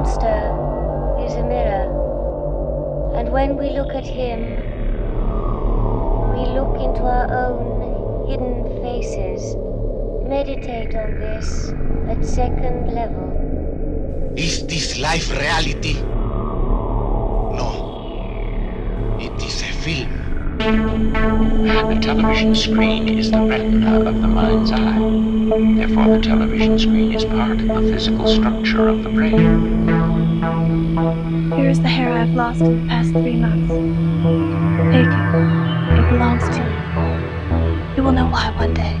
monster is a mirror. And when we look at him, we look into our own hidden faces. Meditate on this at second level. Is this life reality? No. It is a film. The television screen is the retina of the mind's eye. Therefore, the television screen is part of the physical structure of the brain. Here is the hair I've lost in the past three months. Take it. It belongs to you. You will know why one day.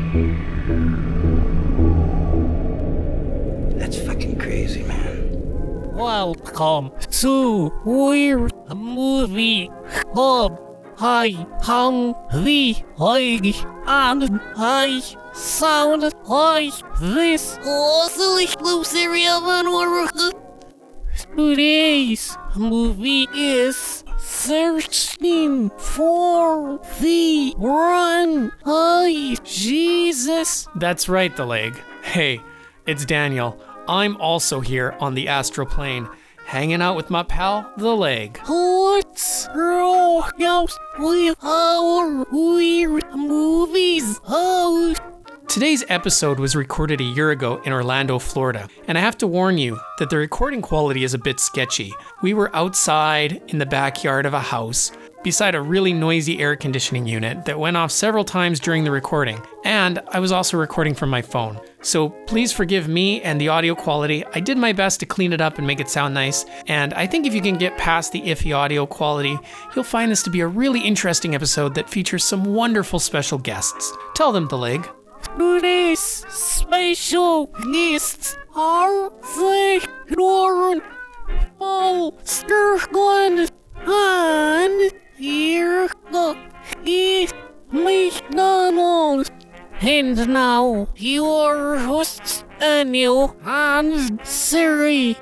That's fucking crazy, man. Welcome to Weird Movie Club. I am the lady, and I sound like this. Of Today's movie is Searching for the One Eye Jesus. That's right, the leg. Hey, it's Daniel. I'm also here on the astral plane, hanging out with my pal, the leg. Let's go out with our weird movies. Oh. Today's episode was recorded a year ago in Orlando, Florida, and I have to warn you that the recording quality is a bit sketchy. We were outside in the backyard of a house beside a really noisy air conditioning unit that went off several times during the recording, and I was also recording from my phone. So please forgive me and the audio quality. I did my best to clean it up and make it sound nice, and I think if you can get past the iffy audio quality, you'll find this to be a really interesting episode that features some wonderful special guests. Tell them the leg. Today's special guests are the Lauren Paul Sterling and Erica E. McDonald. And now, your hosts, Daniel and Sari.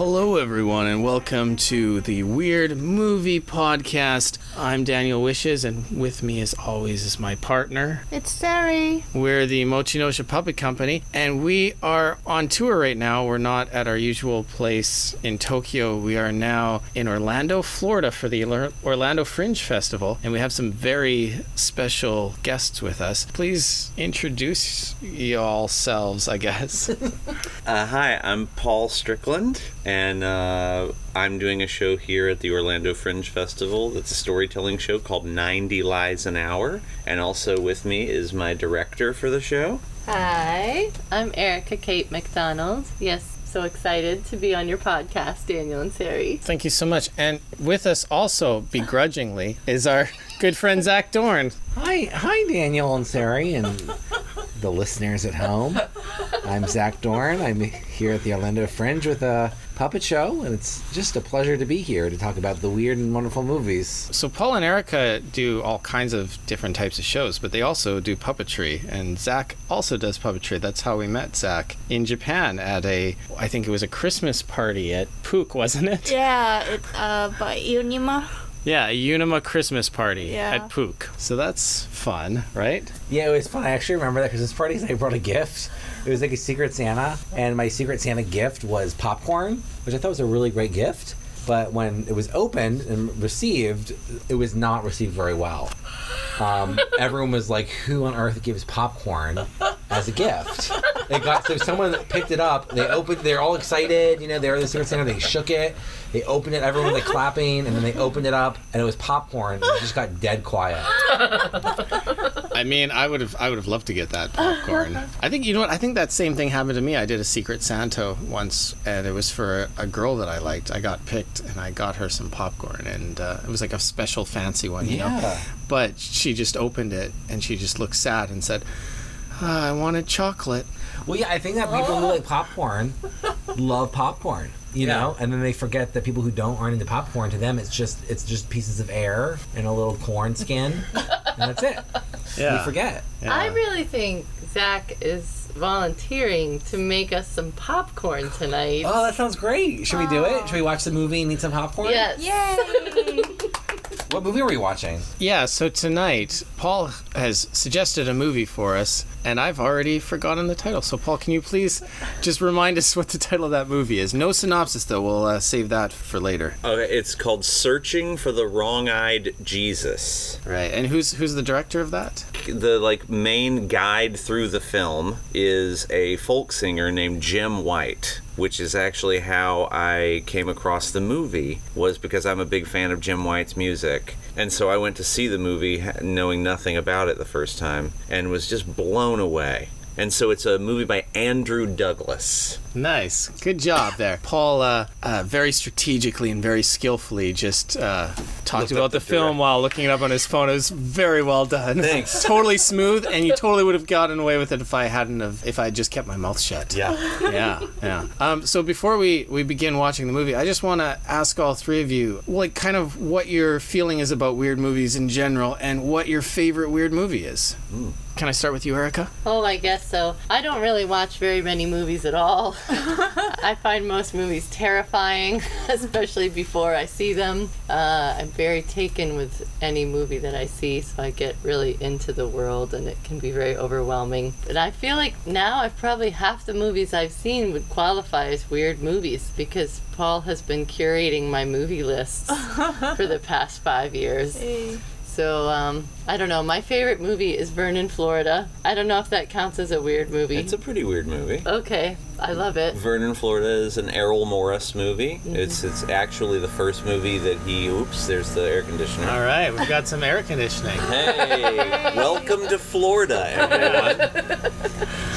Hello, everyone, and welcome to the Weird Movie Podcast. I'm Daniel Wishes, and with me, as always, is my partner. It's Sari. We're the Mochinosha Puppet Company, and we are on tour right now. We're not at our usual place in Tokyo. We are now in Orlando, Florida for the Orlando Fringe Festival, and we have some very special guests with us. Please introduce y'all I guess. Uh, hi, I'm Paul Strickland, and uh, I'm doing a show here at the Orlando Fringe Festival. That's a storytelling show called 90 Lies an Hour. And also with me is my director for the show. Hi, I'm Erica Kate McDonald. Yes, so excited to be on your podcast, Daniel and Sari. Thank you so much. And with us also, begrudgingly, is our good friend Zach Dorn. Hi, hi, Daniel and Sari, and the listeners at home. I'm Zach Dorn. I'm here at the Orlando Fringe with a puppet show, and it's just a pleasure to be here to talk about the weird and wonderful movies. So Paul and Erica do all kinds of different types of shows, but they also do puppetry, and Zach also does puppetry. That's how we met Zach in Japan at a, I think it was a Christmas party at PUK, wasn't it? Yeah, it's uh, by Unima. Yeah, a Unima Christmas party Yeah. at PUK. So that's fun, right? Yeah, it was fun. I actually remember that Christmas party. 'cause I brought a gift. It was like a Secret Santa, and my Secret Santa gift was popcorn, which I thought was a really great gift. But when it was opened and received, it was not received very well. Um, everyone was like, "Who on earth gives popcorn as a gift?" It got so someone picked it up. They opened. They're all excited. You know, they were the Secret Santa. They shook it. They opened it. Everyone was like clapping, and then they opened it up, and it was popcorn. And it just got dead quiet. I mean, I would have, I would have loved to get that popcorn. I think you know what? I think that same thing happened to me. I did a Secret Santa once, and it was for a, a girl that I liked. I got picked, and I got her some popcorn, and uh, it was like a special fancy one, you know. Yeah. But she just opened it, and she just looked sad and said, "Ah, "I wanted chocolate." Well, yeah, I think that people who like popcorn love popcorn. You Yeah. know, and then they forget that people who don't aren't into popcorn. To them, it's just it's just pieces of air and a little corn skin, and that's it. Yeah. You forget. Yeah. I really think Zach is volunteering to make us some popcorn tonight. Oh, that sounds great. Should we do it? Should we watch the movie and eat some popcorn? yes. What movie are we watching? Yeah, so tonight, Paul has suggested a movie for us, and I've already forgotten the title. So, Paul, can you please just remind us what the title of that movie is? No synopsis, though. We'll uh, save that for later. Okay, it's called Searching for the Wrong-Eyed Jesus. Right. And who's who's the director of that? The like main guide through the film is a folk singer named Jim White, which is actually how I came across the movie was because I'm a big fan of Jim White's music. And so I went to see the movie knowing nothing about it the first time and was just blown away. And so it's a movie by Andrew Douglas. Nice. Good job there. Paul, uh, uh, very strategically and very skillfully just uh, talked Looked about the, the film while looking it up on his phone. It was very well done. Thanks. totally smooth, and you totally would have gotten away with it if I hadn't have, if I had just kept my mouth shut. Yeah. yeah, yeah. Um, so before we, we begin watching the movie, I just want to ask all three of you, like, kind of what your feeling is about weird movies in general, and what your favorite weird movie is. Can I start with you, Erica? Oh, I guess so. I don't really watch very many movies at all. I find most movies terrifying, especially before I see them. Uh, I'm very taken with any movie that I see, so I get really into the world, and it can be very overwhelming. But I feel like now I've probably half the movies I've seen would qualify as weird movies because Paul has been curating my movie lists for the past five years. So, um, I don't know. My favorite movie is Vernon, Florida. I don't know if that counts as a weird movie. It's a pretty weird movie. okay, I love it. Vernon, Florida is an Errol Morris movie. It's it's actually the first movie that he. Oops, there's the air conditioner. All right, we've got some air conditioning. Hey, welcome to Florida, everyone.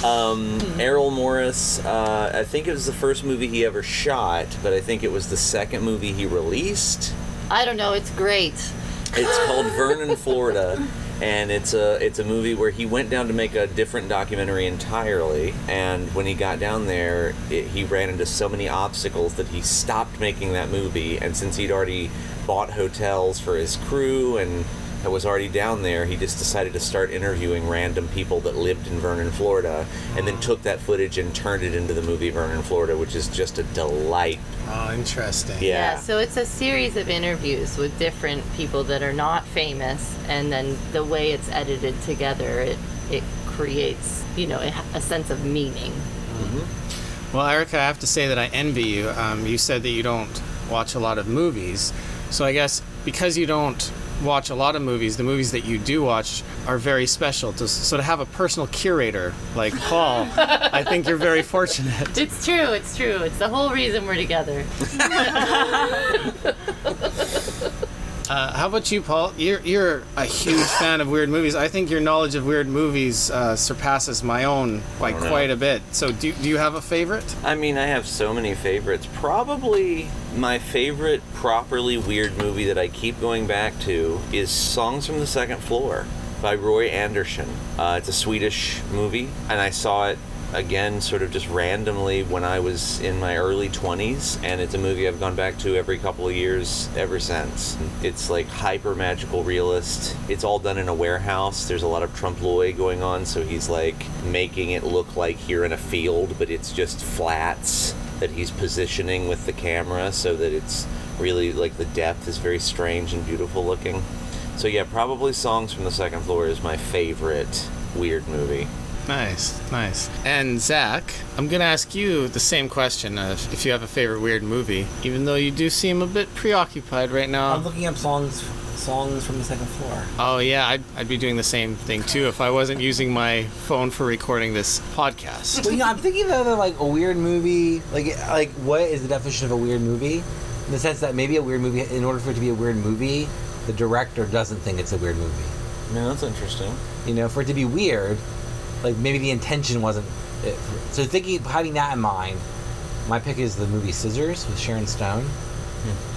Um, Errol Morris, uh, I think it was the first movie he ever shot, but I think it was the second movie he released. I don't know. It's great. It's called Vernon, Florida, and it's a it's a movie where he went down to make a different documentary entirely. And when he got down there, it, he ran into so many obstacles that he stopped making that movie. And since he'd already bought hotels for his crew and was already down there, he just decided to start interviewing random people that lived in Vernon, Florida, and then took that footage and turned it into the movie Vernon, Florida, which is just a delight. Oh, interesting. Yeah. so it's a series of interviews with different people that are not famous, and then the way it's edited together, it it creates you know a, a sense of meaning. Well, Erica, I have to say that I envy you. Um, you said that you don't watch a lot of movies. So I guess because you don't watch a lot of movies, the movies that you do watch are very special. To, so to have a personal curator like Paul, I think you're very fortunate. It's true. It's true. It's the whole reason we're together. Uh, how about you, Paul? You're, you're a huge fan of weird movies. I think your knowledge of weird movies uh, surpasses my own by don't quite a bit. So do, do you have a favorite? I mean, I have so many favorites. Probably my favorite properly weird movie that I keep going back to is Songs from the Second Floor by Roy Andersson. Uh, it's a Swedish movie, and I saw it again sort of just randomly when I was in my early 20s, and it's a movie I've gone back to every couple of years ever since. It's like hyper magical realist. It's all done in a warehouse. There's a lot of trompe l'oeil going on, so he's like making it look like you're in a field, but it's just flats that he's positioning with the camera so that it's really like the depth is very strange and beautiful looking. So yeah, probably Songs from the Second Floor is my favorite weird movie. Nice, nice. And Zach, I'm gonna ask you the same question uh, if you have a favorite weird movie, even though you do seem a bit preoccupied right now. I'm looking up songs songs from the second floor. Oh yeah, I'd, I'd be doing the same thing too if I wasn't using my phone for recording this podcast. Well, you know, I'm thinking of like a weird movie. Like, like what is the definition of a weird movie? In the sense that maybe a weird movie, in order for it to be a weird movie, the director doesn't think it's a weird movie. No, that's interesting. You know, for it to be weird, like maybe the intention wasn't. It. So thinking, having that in mind, my pick is the movie Scissors with Sharon Stone.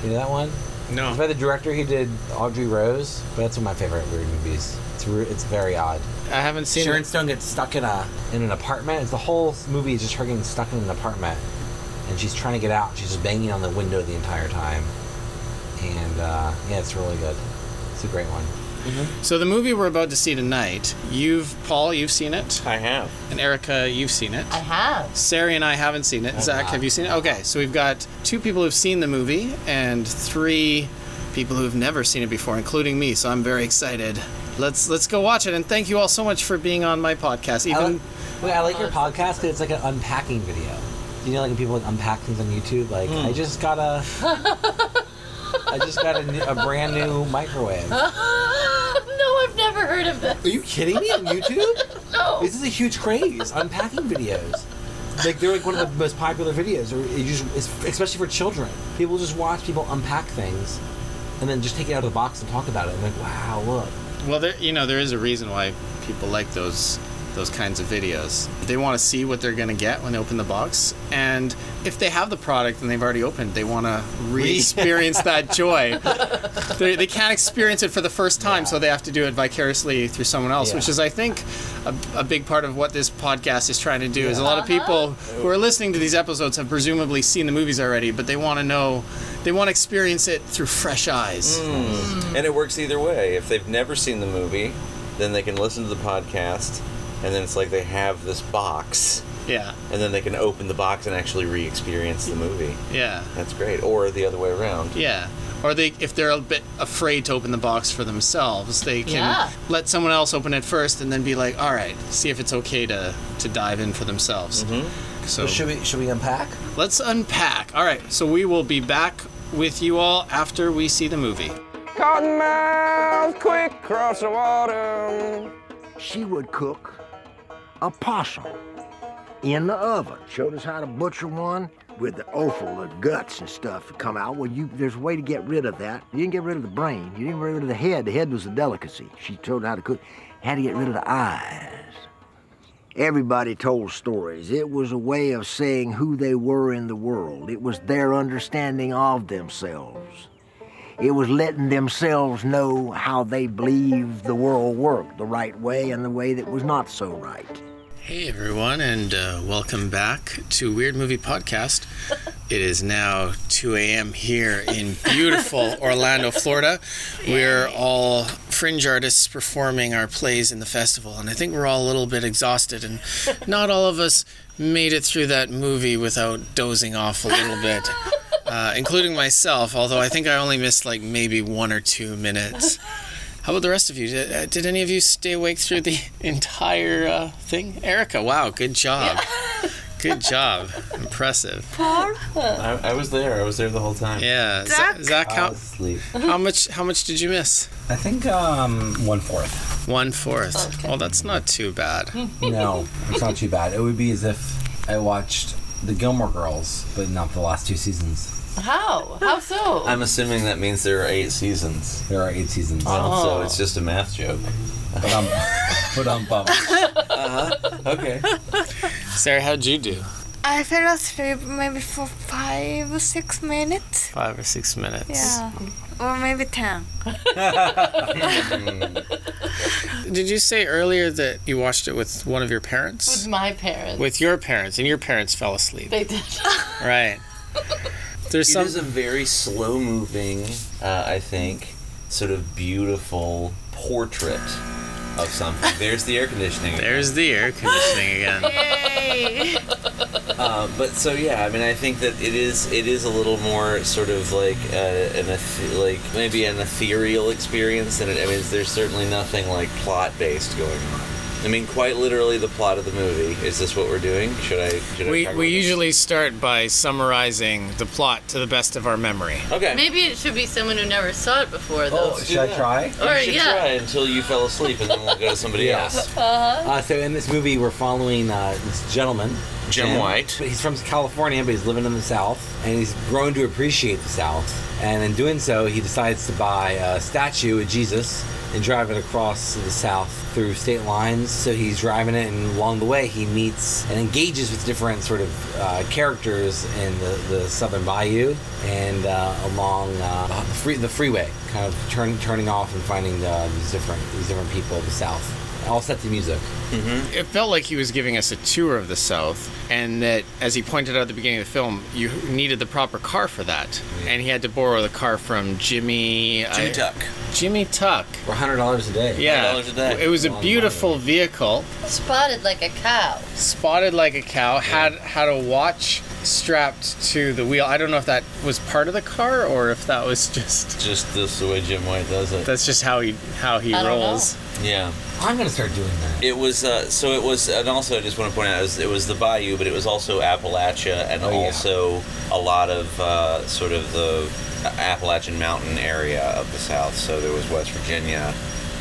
Do you know that one? No. It's by the director who did Audrey Rose, but that's one of my favorite weird movies. It's re- it's very odd. I haven't seen Sharon it. Stone gets stuck in a in an apartment. It's the whole movie is just her getting stuck in an apartment, and she's trying to get out. She's just banging on the window the entire time, and uh, yeah, it's really good. It's a great one. So the movie we're about to see tonight, you've Paul, you've seen it, I have. and Erica, you've seen it. I have. Sari and I haven't seen it. Oh, Zach, not. have you seen it? Okay, so we've got two people who've seen the movie and three people who've never seen it before, including me. So I'm very excited. Let's let's go watch it. And thank you all so much for being on my podcast. I Even like, wait, I like your oh, podcast 'cause it's like an unpacking video. You know, like when people like unpack things on YouTube. Like, I hmm. just got a, I just got a, new, a brand new microwave. Are no, I've never heard of this. Are you kidding me? On YouTube? No. This is a huge craze. Unpacking videos. Like they're like one of the most popular videos, or it just, it's- especially for children. People just watch people unpack things, and then just take it out of the box and talk about it. And like, wow, look. well, there you know there is a reason why people like those those kinds of videos. They want to see what they're going to get when they open the box, and if they have the product and they've already opened, they want to re-experience that joy. They, they can't experience it for the first time, so they have to do it vicariously through someone else, which is, I think, a, a big part of what this podcast is trying to do. Is a lot of uh-huh. people who are listening to these episodes have presumably seen the movies already, but they want to know, they want to experience it through fresh eyes. Hmm. Mm. And it works either way. If they've never seen the movie, then they can listen to the podcast, and then it's like they have this box, Yeah, and then they can open the box and actually re-experience the movie. yeah. That's great. Or the other way around. Yeah. Or they, if they're a bit afraid to open the box for themselves, they can Yeah. let someone else open it first, and then be like, "All right, see if it's okay to to dive in for themselves." Mm-hmm. So should we should we unpack? let's unpack. All right, so we will be back with you all after we see the movie. Cottonmouth, quick cross the water. she would cook a possum in the oven. Showed us how to butcher one with the offal, the guts and stuff to come out. Well, you there's a way to get rid of that. You didn't get rid of the brain. You didn't get rid of the head. The head was the delicacy. She told how to cook. How to get rid of the eyes. Everybody told stories. It was a way of saying who they were in the world. It was their understanding of themselves. It was letting themselves know how they believed the world worked, the right way and the way that was not so right. Hey everyone, and uh, welcome back to Weird Movie Podcast. It is now 2 a.m. here in beautiful Orlando, Florida. We're all fringe artists performing our plays in the festival, and I think we're all a little bit exhausted, and not all of us made it through that movie without dozing off a little bit, uh, including myself, although I think I only missed like maybe one or two minutes. How about the rest of you? Did, uh, did any of you stay awake through the entire uh, thing? Erica, wow, good job. Good job. Impressive. I, I was there. I was there the whole time. Yeah. Zach, Zach how, how much how much did you miss? I think um one fourth. One fourth. Well, that's not too bad. No, it's not too bad. It would be as if I watched the Gilmore Girls, but not the last two seasons. How? How so? I'm assuming that means there are eight seasons. There are eight seasons. Oh. So it's just a math joke. But I'm, but I'm bummed. Uh-huh. Okay. Sari, how'd you do? I fell asleep maybe for five or six minutes. Five or six minutes. Yeah. Or maybe ten. Hmm. Did you say earlier that you watched it with one of your parents? With my parents. With your parents, and your parents fell asleep. They did. Right. There's It some. is a very slow moving, uh, I think, sort of beautiful portrait of something. There's the air conditioning. There's the air conditioning again. Yay! Uh, but so yeah, I mean, I think that it is it is a little more sort of like uh, an eth- like maybe an ethereal experience than it. I mean, there's certainly nothing like plot based going on. I mean, quite literally, the plot of the movie. Is this what we're doing? Should I? Should I We, talk we about this? usually start by summarizing the plot to the best of our memory. Okay. Maybe it should be someone who never saw it before, though. Oh, Should I try? or you should yeah. try until you fell asleep, and then we'll go to somebody Yeah. else. Uh, so in this movie, we're following uh, this gentleman, Jim White. He's from California, but he's living in the South, and he's grown to appreciate the South. And in doing so, he decides to buy a statue of Jesus and drive it across the South through state lines. So he's driving it, and along the way, he meets and engages with different sort of uh, characters in the, the Southern Bayou and uh, along uh, the, free, the freeway, kind of turn, turning off and finding uh, these different these different people of the South. All set to music. Mm-hmm. It felt like he was giving us a tour of the South, and that, as he pointed out at the beginning of the film, you needed the proper car for that. And he had to borrow the car from Jimmy. Jimmy I- Tuck. Jimmy Tuck. For hundred dollars a day. Yeah. $100 a day. It was a Long beautiful vehicle, Spotted like a cow. spotted like a cow, had had a watch strapped to the wheel. I don't know if that was part of the car or if that was just Just this the way Jim White does it. that's just how he how he I rolls. Yeah. I'm gonna start doing that. It was uh, so it was, and also I just want to point out it was, it was the Bayou, but it was also Appalachia, and Oh, yeah. also a lot of uh, sort of the Appalachian Mountain area of the South. So there was West Virginia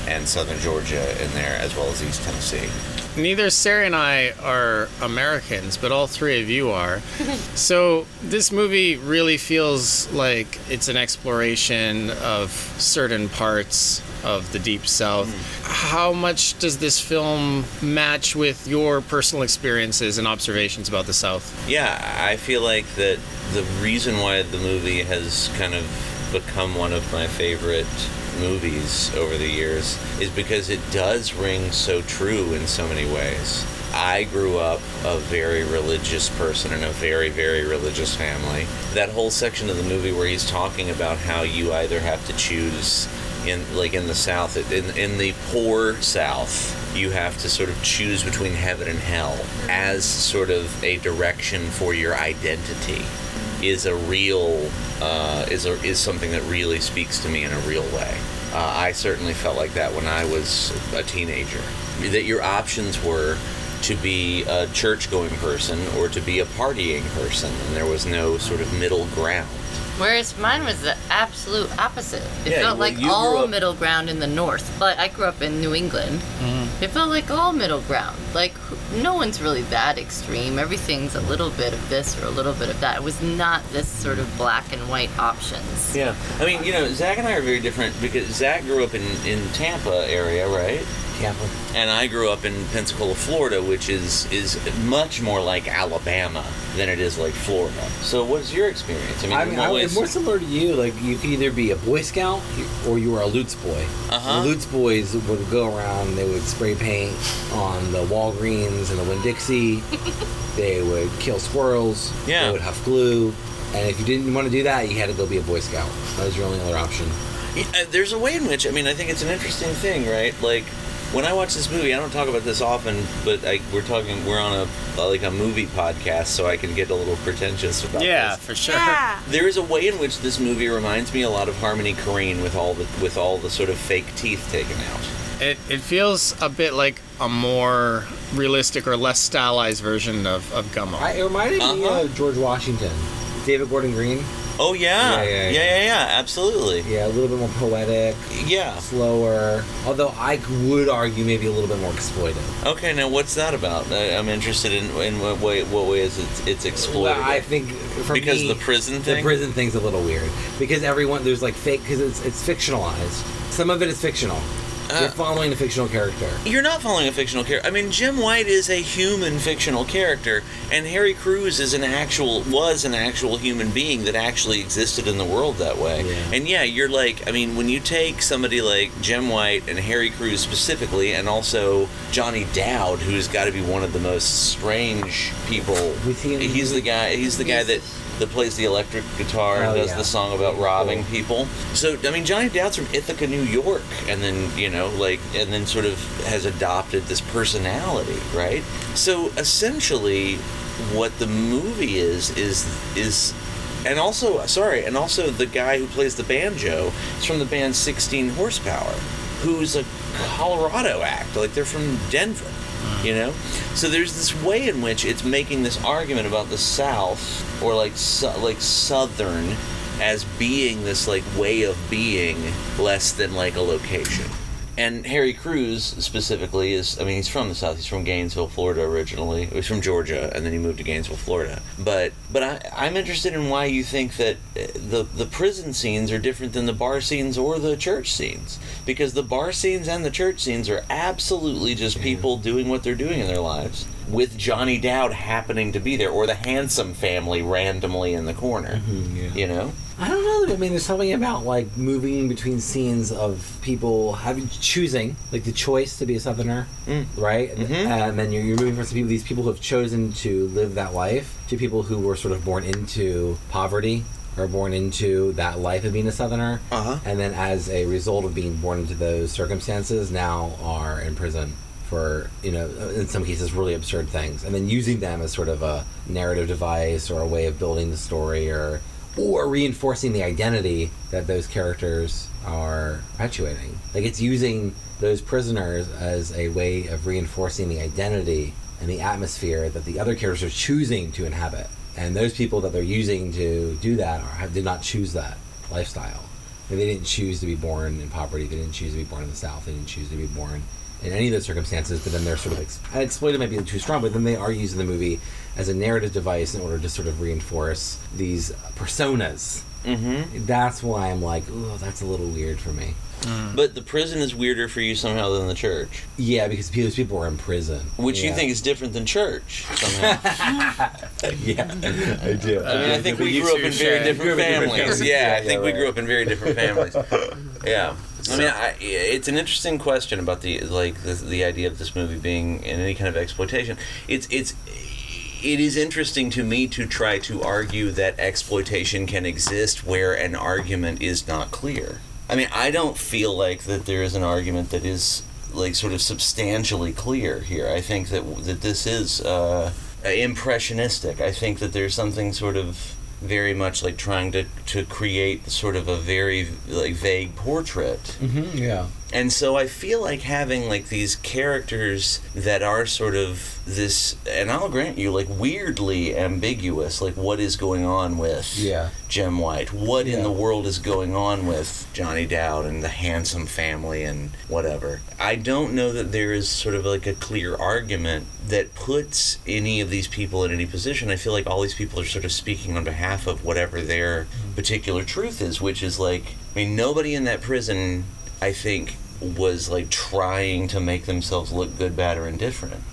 and Southern Georgia in there, as well as East Tennessee. Neither Sari and I are Americans, but all three of you are. so this movie really feels like it's an exploration of certain parts of the deep south. Hmm. How much does this film match with your personal experiences and observations about the south? Yeah, I feel like that the reason why the movie has kind of become one of my favorite movies over the years is because it does ring so true in so many ways. I grew up a very religious person in a very, very religious family. That whole section of the movie where he's talking about how you either have to choose in like in the south in in the poor south you have to sort of choose between heaven and hell as sort of a direction for your identity is a real uh, is a, is something that really speaks to me in a real way. Uh, I certainly felt like that when I was a teenager. That your options were to be a church-going person or to be a partying person, and there was no sort of middle ground. Whereas mine was the absolute opposite. It Yeah, felt well, like all up- middle ground in the north. But I grew up in New England. Mm. It felt like all middle ground. Like no one's really that extreme. Everything's a little bit of this or a little bit of that. It was not this sort of black and white options. Yeah, I mean, you know, Zach and I are very different because Zach grew up in in Tampa area, right? And I grew up in Pensacola, Florida, which is is much more like Alabama than it is like Florida. So, what's your experience? I mean, I mean, I, always, it's more similar to you. Like, you could either be a Boy Scout or you were a Lutz boy. Uh-huh. The Lutz boys would go around, they would spray paint on the Walgreens and the Winn Dixie. they would kill squirrels. Yeah. They would huff glue. And if you didn't want to do that, you had to go be a Boy Scout. That was your only other option. Yeah, uh, there's a way in which I mean, I think it's an interesting thing, right? Like when I watch this movie, I don't talk about this often, but I, we're talking, we're on a like a movie podcast, so I can get a little pretentious about this. Yeah, this. for sure. There is a way in which this movie reminds me a lot of Harmony Korine with all the with all the sort of fake teeth taken out. It, it feels a bit like a more realistic or less stylized version of, of Gummo. I, it reminded me Uh-huh. of George Washington. David Gordon Green. Oh yeah, Yeah, yeah, yeah, yeah. yeah, yeah, absolutely. Yeah, a little bit more poetic, Yeah. slower. Although I would argue maybe a little bit more exploitive. Okay, now what's that about? I, I'm interested in in what way what way is it it's exploited? Well, I think for because me, the prison thing. the prison thing's a little weird because everyone there's like fake because it's it's fictionalized. Some of it is fictional. Uh, You're following a fictional character. You're not following a fictional character. I mean, Jim White is a human fictional character, and Harry Crews is an actual was an actual human being that actually existed in the world that way. Yeah. And yeah, you're like, I mean, when you take somebody like Jim White and Harry Crews specifically, and also Johnny Dowd, who's got to be one of the most strange people. He's the guy. He's the guy that. That plays the electric guitar and Oh, does yeah. the song about robbing people. So I mean, Johnny Dowd's from Ithaca, New York, and then you know, like, and then sort of has adopted this personality, right? So essentially, what the movie is is is, and also sorry, and also the guy who plays the banjo is from the band 16 Horsepower, who's a Colorado act, like they're from Denver. You hmm. know, so there's this way in which it's making this argument about the South or like su- like Southern as being this like way of being less than like a location. And Harry Crews specifically is, I mean, he's from the South. He's from Gainesville, Florida originally. He's from Georgia, and then he moved to Gainesville, Florida. But but I, I'm interested in why you think that uh, the the prison scenes are different than the bar scenes or the church scenes, because the bar scenes and the church scenes are absolutely just people doing what they're doing in their lives, with Johnny Dowd happening to be there, or the handsome family randomly in the corner. You know. I don't know. I mean, there's something about like moving between scenes of people having choosing, like the choice to be a Southerner, Mm. right? Mhm. And then you're, you're moving from some people, these people who have chosen to live that life, to people who were sort of born into poverty or born into that life of being a Southerner, Uh huh. and then as a result of being born into those circumstances, now are in prison. For you know in some cases really absurd things. And then using them as sort of a narrative device or a way of building the story or or reinforcing the identity that those characters are perpetuating. Like it's using those prisoners as a way of reinforcing the identity and the atmosphere that the other characters are choosing to inhabit. And those people that they're using to do that are, did not choose that lifestyle. They didn't choose to be born in poverty. They didn't choose to be born in the south. They didn't choose to be born in any of those circumstances, but then they're sort of ex- exploited might be too strong, but then they are using the movie as a narrative device in order to sort of reinforce these personas. Mm-hmm. That's why I'm like, oh, that's a little weird for me. But the prison is weirder for you somehow than the church. Yeah, because those people are in prison, Which you think is different than church somehow. yeah, I do. I mean, I think we grew up in very different Grew up in different families. families. Yeah, Yeah, I think we grew up in very different families. Yeah. I mean, I, it's an interesting question about the like the, the idea of this movie being in any kind of exploitation. It's it's it is interesting to me to try to argue that exploitation can exist where an argument is not clear. I mean, I don't feel like that there is an argument that is like sort of substantially clear here. I think that that this is uh, impressionistic. I think that there's something sort of very much like trying to to create sort of a very like vague portrait Mm-hmm, yeah. And so I feel like having like these characters that are sort of this, and I'll grant you, like weirdly ambiguous. Like what is going on with Yeah. Jim White? What in the world is going on with Johnny Dowd and the handsome family and whatever? I don't know that there is sort of like a clear argument that puts any of these people in any position. I feel like all these people are sort of speaking on behalf of whatever their mm-hmm. particular truth is, which is like, I mean, nobody in that prison, I think, was like trying to make themselves look good, bad, or indifferent.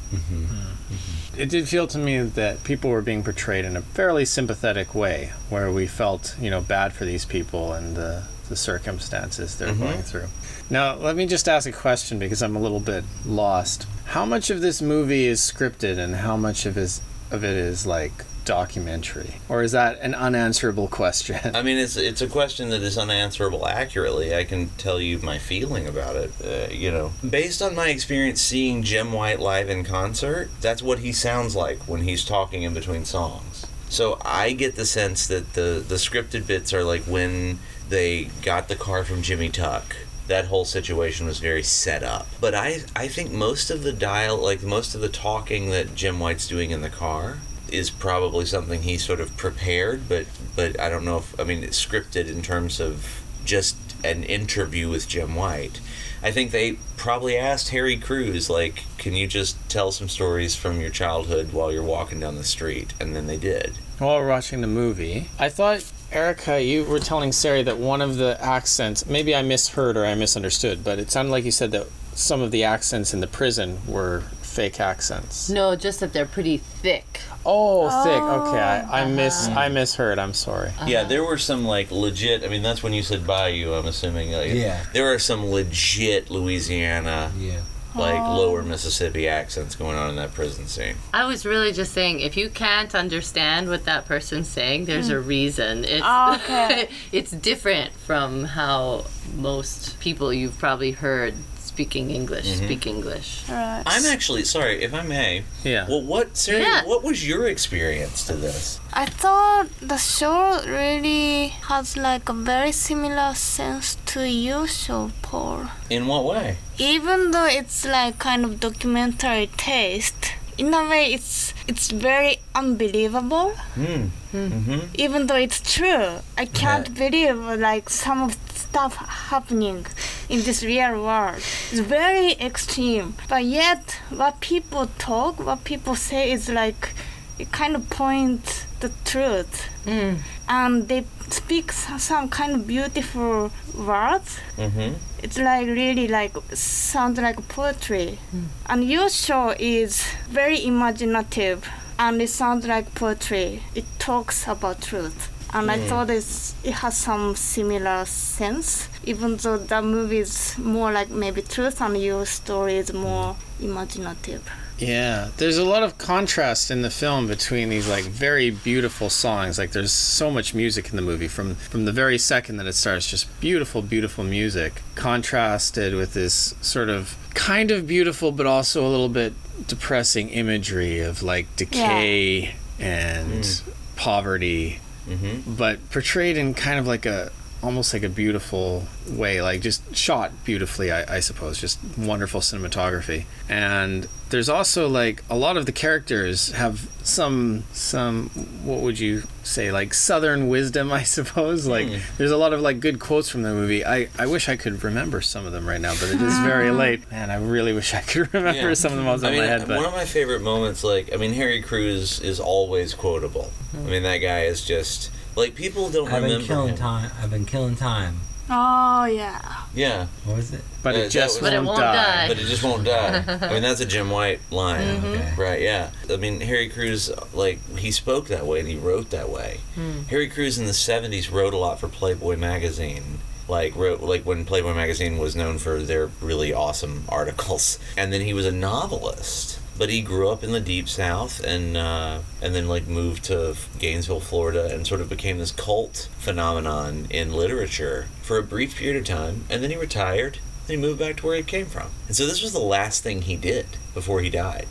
It did feel to me that people were being portrayed in a fairly sympathetic way, where we felt, you know, bad for these people and the, the circumstances they're Mhm. going through. Now, let me just ask a question because I'm a little bit lost. How much of this movie is scripted and how much of is of it is like documentary? Or is that an unanswerable question? I mean, it's it's a question that is unanswerable accurately. I can tell you my feeling about it. Uh, you know, based on my experience seeing Jim White live in concert, that's what he sounds like when he's talking in between songs. So I get the sense that the the scripted bits are like when they got the car from Jimmy Tuck. That whole situation was very set up. But I I think most of the dial like most of the talking that Jim White's doing in the car is probably something he sort of prepared, but but I don't know if I mean it's scripted in terms of just an interview with Jim White. I think they probably asked Harry Crews like, "Can you just tell some stories from your childhood while you're walking down the street?" And then they did. While we're watching the movie, I thought, Erica, you were telling Sari that one of the accents, maybe I misheard or I misunderstood, but it sounded like you said that some of the accents in the prison were fake accents. No, just that they're pretty thick. Oh, thick. Oh, okay, I, I uh-huh. miss I misheard. I'm sorry. Uh-huh. Yeah, there were some like legit. I mean, that's when you said Bayou. I'm assuming. Like, Yeah. There are some legit Louisiana, Yeah. like oh. lower Mississippi accents going on in that prison scene. I was really just saying, if you can't understand what that person's saying, there's hmm. a reason. It's Oh, okay. it's different from how most people you've probably heard speaking English speak English. Right. I'm actually sorry if I may. Yeah. Well, what, Sari? Yeah. What was your experience to this? I thought the show really has like a very similar sense to your show, Paul. In what way? Even though it's like kind of documentary taste, in a way it's it's very unbelievable. Hmm. Mm-hmm. Even though it's true, I can't believe like some of the stuff happening in this real world. It's very extreme, but yet what people talk, what people say is like it kind of points the truth, Mm. and they speak some kind of beautiful words. Mm-hmm. It's like really like sounds like poetry. And your show is very imaginative and it sounds like poetry. It talks about truth. And I hmm. thought it's, it has some similar sense, even though the movie is more like maybe truth and your story is more imaginative. Yeah, there's a lot of contrast in the film between these like very beautiful songs. Like there's so much music in the movie from from the very second that it starts, just beautiful, beautiful music contrasted with this sort of kind of beautiful but also a little bit depressing imagery of like decay and hmm. poverty, Mm-hmm. but portrayed in kind of like a almost like a beautiful way, like just shot beautifully, I, I suppose. Just wonderful cinematography. And there's also like a lot of the characters have some some what would you say like southern wisdom i suppose like hmm. there's a lot of like good quotes from the movie i i wish i could remember some of them right now but it is very late man i really wish i could remember Yeah. some of them off the I top of mean, my head but one of my favorite moments, like, I mean, Harry Crews is always quotable. I hmm. mean, that guy is just like people don't I've been killing him. time. I've been killing time. Oh yeah. Yeah, What was it? but Uh, it just was- But it won't won't die. die. but it just won't die. I mean, that's a Jim White line, Mm-hmm. Okay. right? Yeah. I mean, Harry Crews, like, he spoke that way and he wrote that way. Hmm. Harry Crews in the '70s wrote a lot for Playboy magazine. Like wrote like when Playboy magazine was known for their really awesome articles, and then he was a novelist. But he grew up in the deep South, and uh, and then like moved to Gainesville, Florida, and sort of became this cult phenomenon in literature for a brief period of time, and then he retired. Then he moved back to where he came from, and so this was the last thing he did before he died.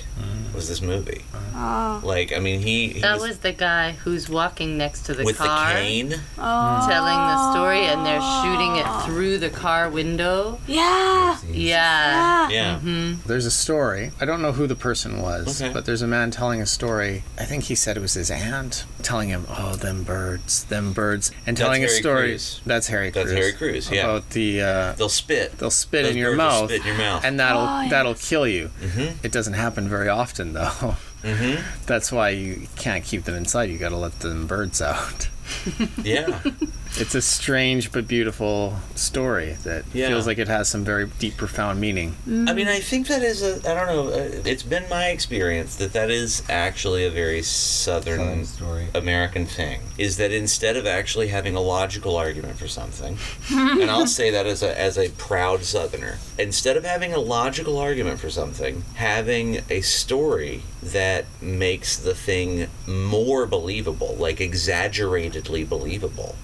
Was this movie? Oh. Like I mean, he, he That was the guy who's walking next to the car. with car, the cane. Oh. telling the story, and they're shooting it through the car window. Yeah. Yeah. Yeah. There's a story. I don't know who the person was, Okay. but there's a man telling a story. I think he said it was his aunt telling him, "Oh, them birds, them birds," and That's telling a Harry story. Crews. That's Harry That's Crews. Harry Crews, yeah. About the uh, They'll spit. they'll spit Those in your mouth, spit in your mouth. and that'll Oh, yes. that'll kill you. It doesn't happen very often, though. Mm-hmm. That's why you can't keep them inside. You got to let them birds out. Yeah. It's a strange but beautiful story that Yeah. feels like it has some very deep, profound meaning. I mean, I think that is a. I don't know. uh, It's been my experience that that is actually a very southern Southern story. American thing. Is that instead of actually having a logical argument for something, and I'll say that as a as a proud Southerner, instead of having a logical argument for something, having a story that makes the thing more believable, like exaggeratedly believable,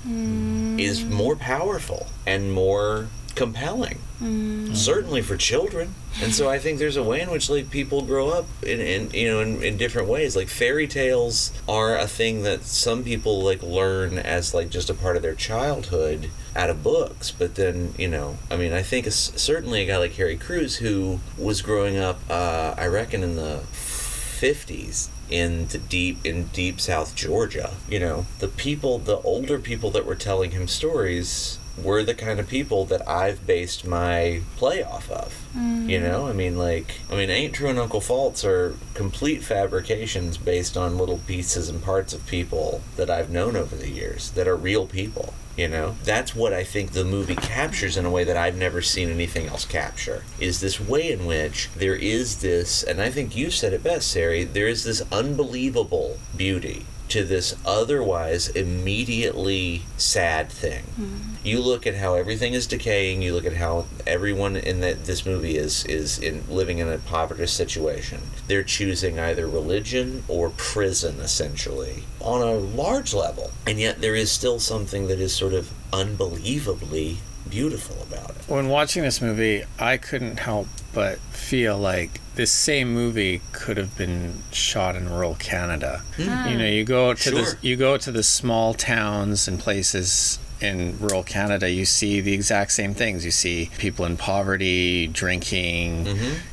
is more powerful and more compelling. Certainly for children. And so i think there's a way in which like people grow up in, in you know in, in different ways. Like fairy tales are a thing that some people like learn as like just a part of their childhood out of books. But then you know i mean i think a certainly a guy like harry Crews who was growing up uh, i reckon in the 50s in the deep in deep south georgia you know the people the older people that were telling him stories were the kind of people that I've based my play off of. You mm. know, I mean, like, I mean, Ain't True and Uncle False are complete fabrications based on little pieces and parts of people that I've known over the years that are real people. You know, that's what I think the movie captures in a way that I've never seen anything else capture. Is this way in which there is this, and I think you said it best, Sari, there is this unbelievable beauty to this otherwise immediately sad thing. Mm-hmm. You look at how everything is decaying. You look at how everyone in that this movie is is in living in a poverty situation. They're choosing either religion or prison, essentially, on a large level. And yet there is still something that is sort of unbelievably beautiful about it. When watching this movie, I couldn't help but feel like this same movie could have been shot in rural Canada. You know, you go to the you go to the small towns and places in rural Canada, you see the exact same things. You see people in poverty, drinking,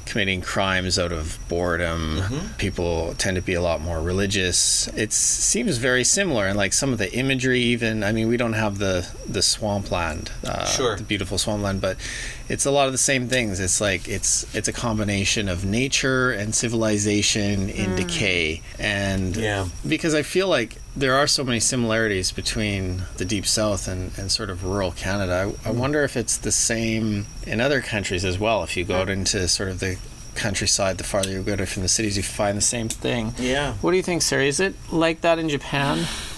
committing crimes out of boredom. People tend to be a lot more religious. It seems very similar, and like some of the imagery, even. I mean, we don't have the the swampland, uh, Sure. the beautiful swampland, but it's a lot of the same things. It's like it's it's a combination of nature and civilization in hmm. decay, and Yeah. because I feel like there are so many similarities between the deep south and, and sort of rural Canada. I, I hmm. wonder if it's the same in other countries as well. If you go out into sort of the countryside, the farther you go to from the cities, you find the same thing. Yeah. What do you think, Sari? Is it like that in Japan?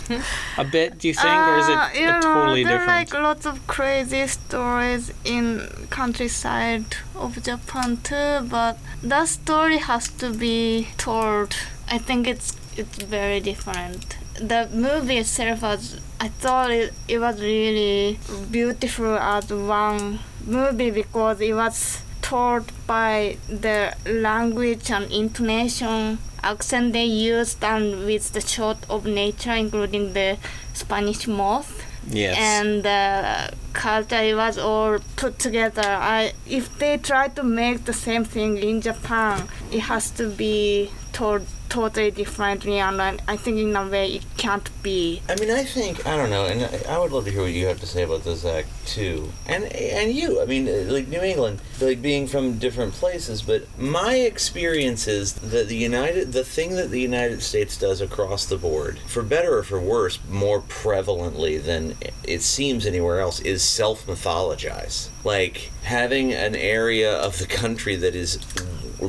a bit? Do you think, or is it Uh, you know, totally there are different? like lots of crazy stories in countryside of Japan too, but that story has to be told. I think it's it's very different. The movie itself was I thought it, it was really beautiful as one movie because it was told by the language and intonation accent they used and with the shot of nature including the Spanish moss Yes. and the culture it was all put together. I if they try to make the same thing in Japan, it has to be told totally differently, and I, I think in a way it can't be. I mean, I think I don't know, and I- I would love to hear what you have to say about this act too, and and you. I mean, uh, like New England, like being from different places, but my experience is that the United, the thing that the United States does across the board, for better or for worse, more prevalently than it seems anywhere else, is self mythologize. Like having an area of the country that is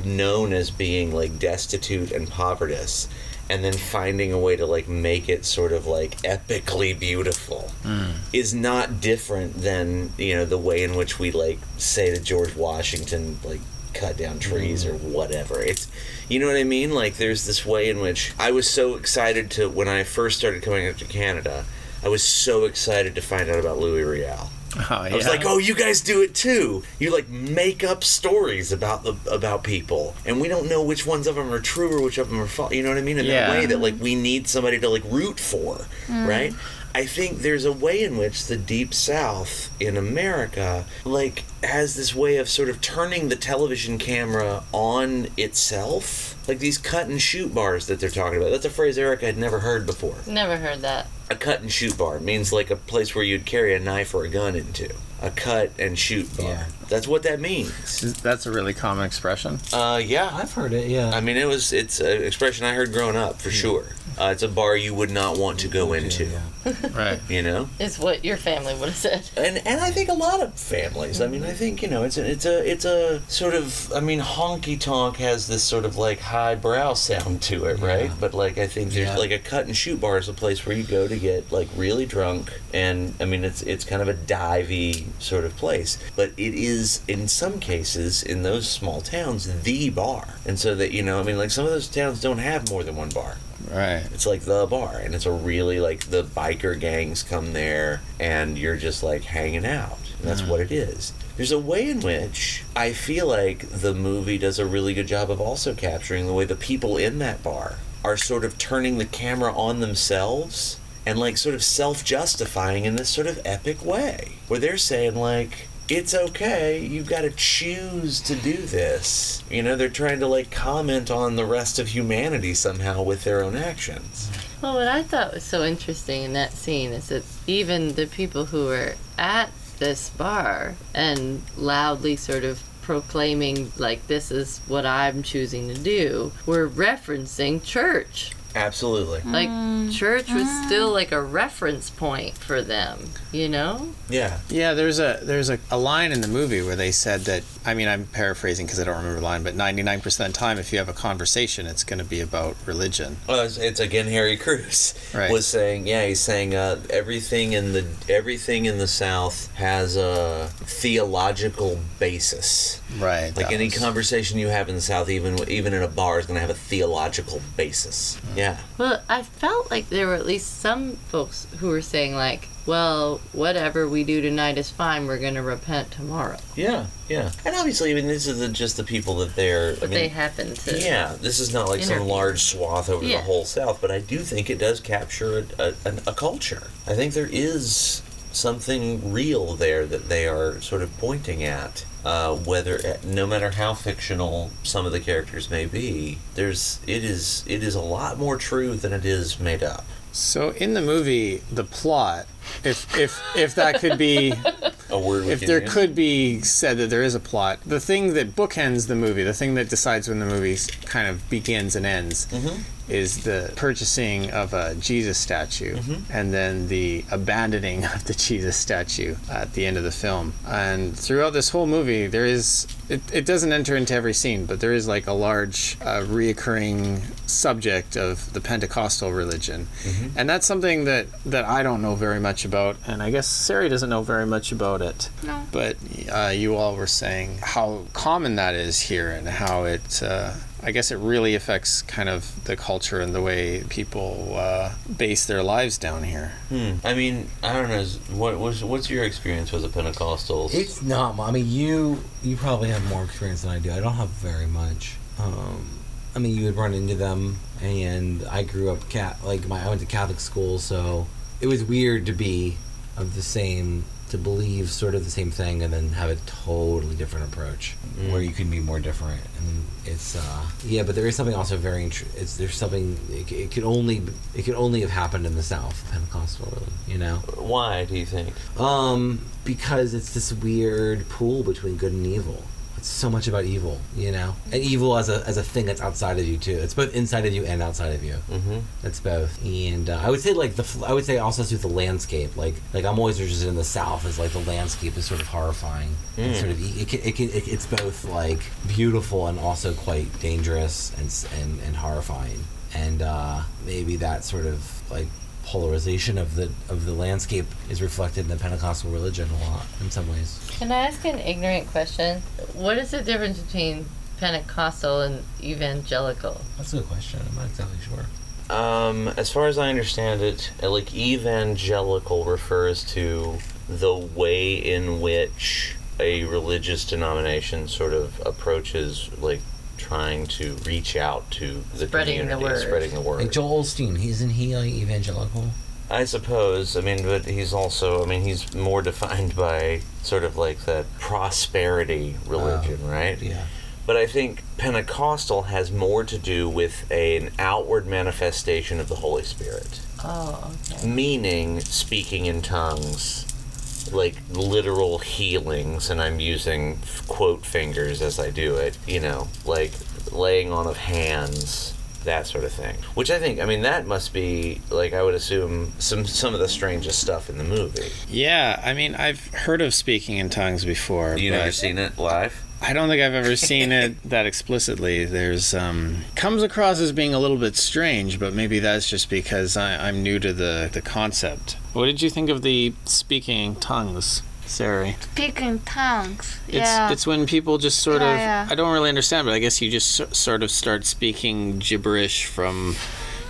known as being like destitute and povertous and then finding a way to like make it sort of like epically beautiful mm. is not different than you know the way in which we like say to George Washington like cut down trees or mm. whatever. It's you know what I mean? Like there's this way in which I was so excited to when I first started coming up to Canada I was so excited to find out about Louis Riel Oh, I was like, "Oh, you guys do it too. You like make up stories about the about people, and we don't know which ones of them are true or which of them are false. You know what I mean? In Yeah. that way, that like we need somebody to like root for, Mm. right? I think there's a way in which the Deep South in America like has this way of sort of turning the television camera on itself, like these cut and shoot bars that they're talking about. That's a phrase Erica had never heard before. Never heard that. A cut and shoot bar means like a place where you'd carry a knife or a gun into. A cut and shoot bar. Yeah. That's what that means. That's a really common expression. Uh, yeah, I've heard it. Yeah. I mean, it was it's an expression I heard growing up for sure. Uh, it's a bar you would not want to go into. Right. You know. It's what your family would have said. And and I think a lot of families. I mean, I think you know, it's a it's a it's a sort of. I mean, honky tonk has this sort of like highbrow sound to it, right? But like, I think there's Yeah. like a cut and shoot bar is a place where you go to get like really drunk, and I mean, it's it's kind of a divey sort of place, but it is in some cases in those small towns the bar, and so that you know, I mean, like some of those towns don't have more than one bar. Right. It's like the bar, and it's a really like the biker gangs come there, and you're just like hanging out. And that's mm. what it is. There's a way in which I feel like the movie does a really good job of also capturing the way the people in that bar are sort of turning the camera on themselves and like sort of self justifying in this sort of epic way, where they're saying, like, it's okay. You've got to choose to do this. You know, they're trying to like comment on the rest of humanity somehow with their own actions. Well, what I thought was so interesting in that scene is that even the people who were at this bar and loudly sort of proclaiming, like, this is what I'm choosing to do, were referencing church. Absolutely. Like, mm. church was mm. still like a reference point for them, you know? Yeah. Yeah, there's a there's a, a line in the movie where they said that I mean I'm paraphrasing because I don't remember the line, but 99% of the time if you have a conversation, it's going to be about religion. Well, it's, it's again Harry Crews Right. was saying, yeah, he's saying uh, everything in the everything in the South has a theological basis. Right. Like any was- conversation you have in the South, even even in a bar, is going to have a theological basis. Mm. Yeah. Well, I felt like there were at least some folks who were saying, like, well, whatever we do tonight is fine, we're going to repent tomorrow. Yeah, yeah. And obviously, I mean, this isn't just the people that they're. I But mean, they happen to. Yeah, this is not like some large swath over Yeah. the whole South, but I do think it does capture a, a, a culture. I think there is something real there that they are sort of pointing at. Uh, whether, no matter how fictional some of the characters may be, there's it is it is a lot more true than it is made up. So in the movie, the plot, if if if that could be A word if there use. could be said that there is a plot, the thing that bookends the movie, the thing that decides when the movie kind of begins and ends, Mm-hmm. Is the purchasing of a Jesus statue and then the abandoning of the Jesus statue at the end of the film. And throughout this whole movie, there is it, it doesn't enter into every scene, but there is like a large uh, reoccurring subject of the Pentecostal religion, and that's something that that I don't know very much about, and I guess Sari doesn't know very much about it. No. But uh, you all were saying how common that is here, and how it. Uh, I guess it really affects kind of the culture and the way people uh, base their lives down here. Hmm. I mean, I don't know. What was what's your experience with the Pentecostals? It's not. I mean, you you probably have more experience than I do. I don't have very much. Um, I mean, you would run into them, and I grew up cat like my I went to Catholic school, so it was weird to be of the same to believe sort of the same thing and then have a totally different approach Mm. where you can be more different and it's uh yeah but there is something also very int- it's there's something it, it could only it could only have happened in the south pentecostal really, you know Why do you think? um, because it's this weird pool between good and evil. So much about evil, you know, and evil as a as a thing that's outside of you too. It's both inside of you and outside of you. Mm-hmm. It's both, and uh, I would say like the I would say also through the landscape. Like like I'm always interested in the South. Is like the landscape is sort of horrifying. Mm. sort of it, can, it, can, it it's both like beautiful and also quite dangerous and and, and horrifying. And uh, maybe that sort of like polarization of the of the landscape is reflected in the Pentecostal religion a lot in some ways. Can I ask an ignorant question? What is the difference between Pentecostal and evangelical? That's a good question. I'm not exactly sure. Um, as far as I understand it, uh, like evangelical refers to the way in which a religious denomination sort of approaches like trying to reach out to the Spreading the community, word. spreading the word. Like Joel Osteen, isn't he like evangelical? I suppose. I mean, but he's also. I mean, he's more defined by sort of like that prosperity religion, oh, right? Yeah. But I think Pentecostal has more to do with an outward manifestation of the Holy Spirit, Oh, okay. meaning speaking in tongues, like literal healings, and I'm using quote fingers as I do it, you know, like laying on of hands, that sort of thing. Which I think, I mean, that must be like I would assume some some of the strangest stuff in the movie. Yeah, I mean, I've heard of speaking in tongues before. You never seen it live? I don't think I've ever seen it that explicitly. There's um comes across as being a little bit strange, but maybe that's just because I, I'm new to the the concept. What did you think of the speaking tongues, Sari? Speaking tongues. It's yeah. it's when people just sort Yeah, of yeah. I don't really understand, but I guess you just sort of start speaking gibberish from